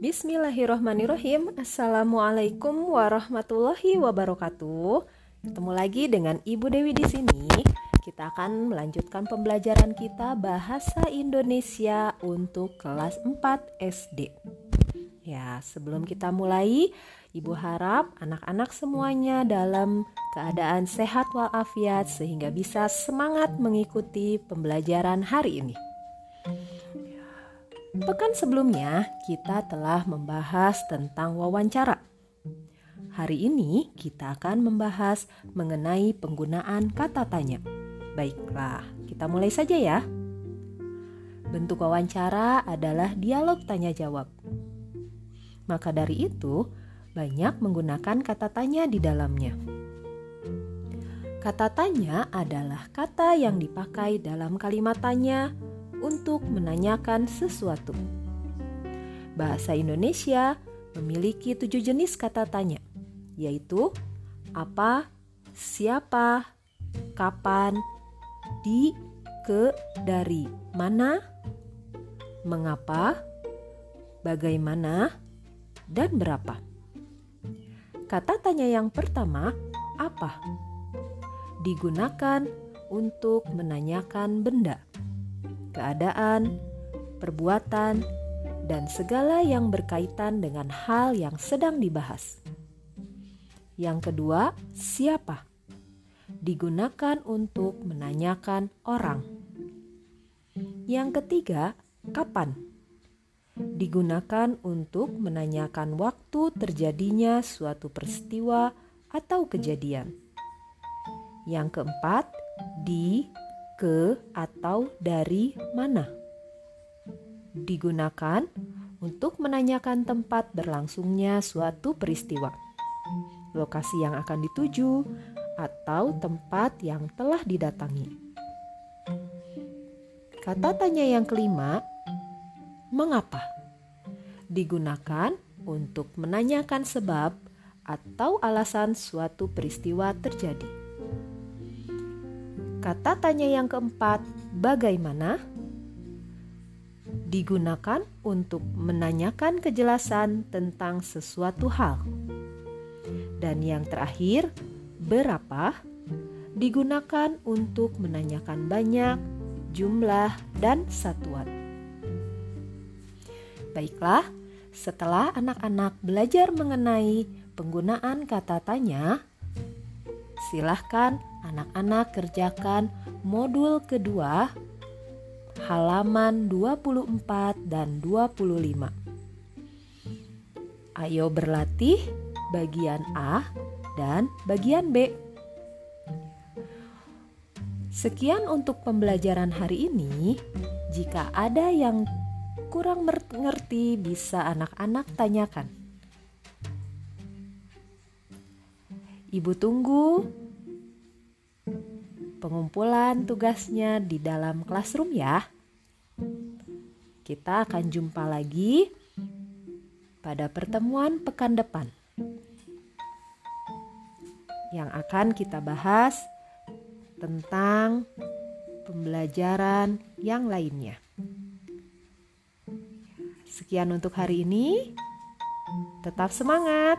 Bismillahirrohmanirrohim. Assalamualaikum warahmatullahi wabarakatuh. Ketemu lagi dengan Ibu Dewi di sini. Kita akan melanjutkan pembelajaran kita Bahasa Indonesia untuk kelas 4 SD Ya, sebelum kita mulai Ibu harap anak-anak semuanya dalam keadaan sehat walafiat Sehingga bisa semangat mengikuti pembelajaran hari ini Pekan sebelumnya, kita telah membahas tentang wawancara. Hari ini, kita akan membahas mengenai penggunaan kata tanya. Baiklah, kita mulai saja ya. Bentuk wawancara adalah dialog tanya-jawab. Maka dari itu, banyak menggunakan kata tanya di dalamnya. Kata tanya adalah kata yang dipakai dalam kalimat tanya untuk menanyakan sesuatu. Bahasa Indonesia memiliki tujuh jenis kata tanya, yaitu apa, siapa, kapan, di, ke, dari, mana, mengapa, bagaimana, dan berapa. Kata tanya yang pertama, apa? Digunakan untuk menanyakan benda keadaan, perbuatan, dan segala yang berkaitan dengan hal yang sedang dibahas. Yang kedua, siapa? Digunakan untuk menanyakan orang. Yang ketiga, kapan? Digunakan untuk menanyakan waktu terjadinya suatu peristiwa atau kejadian. Yang keempat, di ke atau dari mana. Digunakan untuk menanyakan tempat berlangsungnya suatu peristiwa, lokasi yang akan dituju, atau tempat yang telah didatangi. Kata tanya yang kelima, mengapa? Digunakan untuk menanyakan sebab atau alasan suatu peristiwa terjadi. Kata tanya yang keempat, bagaimana? Digunakan untuk menanyakan kejelasan tentang sesuatu hal. Dan yang terakhir, berapa? Digunakan untuk menanyakan banyak, jumlah, dan satuan. Baiklah, setelah anak-anak belajar mengenai penggunaan kata tanya, silahkan anak-anak kerjakan modul kedua halaman 24 dan 25. Ayo berlatih bagian A dan bagian B. Sekian untuk pembelajaran hari ini. Jika ada yang kurang mengerti, bisa anak-anak tanyakan. Ibu tunggu pengumpulan tugasnya di dalam classroom ya. Kita akan jumpa lagi pada pertemuan pekan depan. Yang akan kita bahas tentang pembelajaran yang lainnya. Sekian untuk hari ini. Tetap semangat.